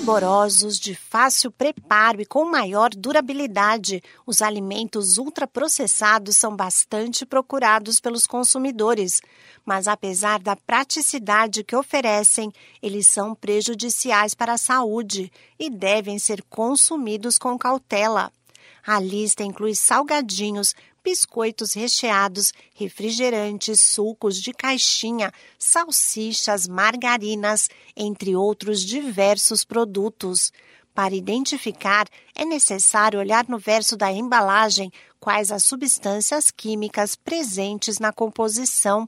Saborosos, de fácil preparo e com maior durabilidade, os alimentos ultraprocessados são bastante procurados pelos consumidores. Mas apesar da praticidade que oferecem, eles são prejudiciais para a saúde e devem ser consumidos com cautela. A lista inclui salgadinhos, biscoitos recheados, refrigerantes, sucos de caixinha, salsichas, margarinas, entre outros diversos produtos. Para identificar, é necessário olhar no verso da embalagem quais as substâncias químicas presentes na composição.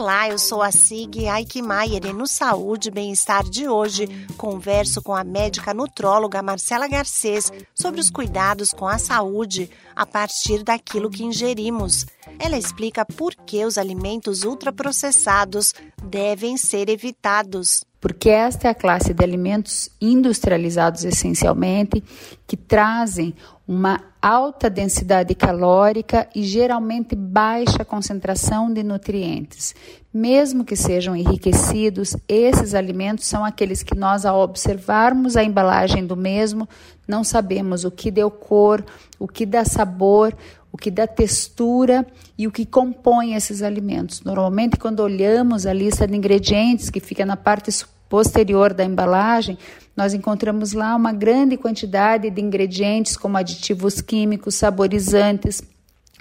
Olá, eu sou a Sig Aikmaier e no Saúde e Bem-Estar de hoje converso com a médica nutróloga Marcela Garcês sobre os cuidados com a saúde a partir daquilo que ingerimos. Ela explica por que os alimentos ultraprocessados devem ser evitados porque esta é a classe de alimentos industrializados essencialmente que trazem uma alta densidade calórica e geralmente baixa concentração de nutrientes. Mesmo que sejam enriquecidos, esses alimentos são aqueles que nós, ao observarmos a embalagem do mesmo, não sabemos o que deu cor, o que dá sabor, o que dá textura e o que compõe esses alimentos. Normalmente, quando olhamos a lista de ingredientes que fica na parte posterior da embalagem, nós encontramos lá uma grande quantidade de ingredientes como aditivos químicos, saborizantes,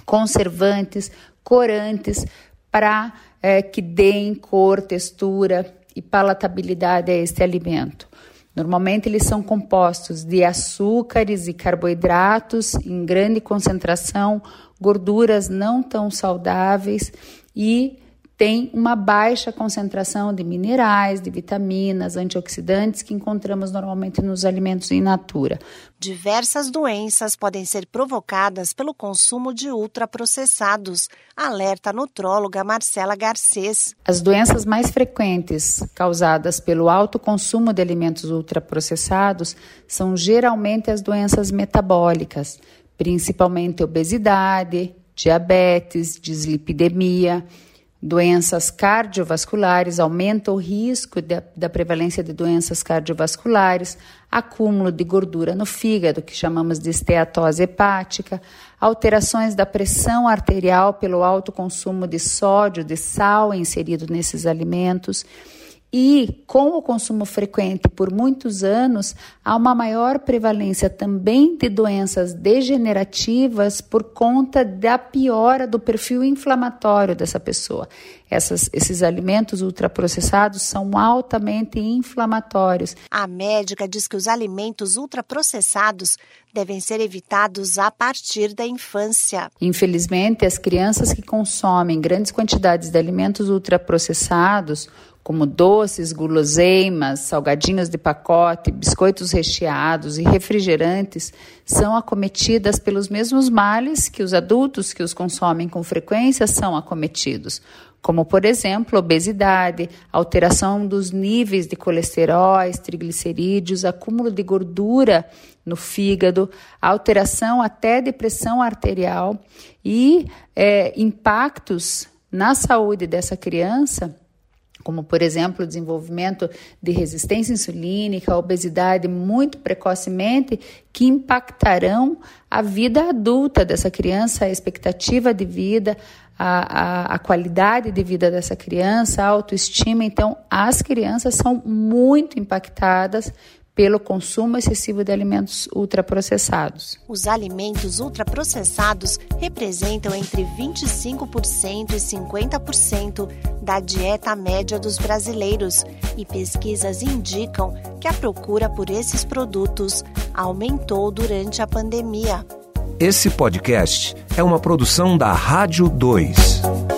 conservantes, corantes, para é, que deem cor, textura e palatabilidade a este alimento. Normalmente eles são compostos de açúcares e carboidratos em grande concentração, gorduras não tão saudáveis e tem uma baixa concentração de minerais, de vitaminas, antioxidantes que encontramos normalmente nos alimentos in natura. Diversas doenças podem ser provocadas pelo consumo de ultraprocessados, alerta a nutróloga Marcela Garcês. As doenças mais frequentes causadas pelo alto consumo de alimentos ultraprocessados são geralmente as doenças metabólicas, principalmente obesidade, diabetes, dislipidemia, Doenças cardiovasculares aumenta o risco da, da, prevalência de doenças cardiovasculares, acúmulo de gordura no fígado, que chamamos de esteatose hepática, alterações da pressão arterial pelo alto consumo de sódio, de sal inserido nesses alimentos e com o consumo frequente por muitos anos, há uma maior prevalência também de doenças degenerativas por conta da piora do perfil inflamatório dessa pessoa. Essas, esses alimentos ultraprocessados são altamente inflamatórios. A médica diz que os alimentos ultraprocessados devem ser evitados a partir da infância. Infelizmente, as crianças que consomem grandes quantidades de alimentos ultraprocessados, como doces, guloseimas, salgadinhos de pacote, biscoitos recheados e refrigerantes, são acometidas pelos mesmos males que os adultos que os consomem com frequência são acometidos, como, por exemplo, obesidade, alteração dos níveis de colesteróis, triglicerídeos, acúmulo de gordura no fígado, alteração até de pressão arterial e é, impactos na saúde dessa criança como por exemplo o desenvolvimento de resistência insulínica, obesidade muito precocemente, que impactarão a vida adulta dessa criança, a expectativa de vida, a, a, a, qualidade de vida dessa criança, a autoestima. Então, as crianças são muito impactadas pelo consumo excessivo de alimentos ultraprocessados. Os alimentos ultraprocessados representam entre 25% e 50% da dieta média dos brasileiros e pesquisas indicam que a procura por esses produtos aumentou durante a pandemia. Esse podcast é uma produção da Rádio 2.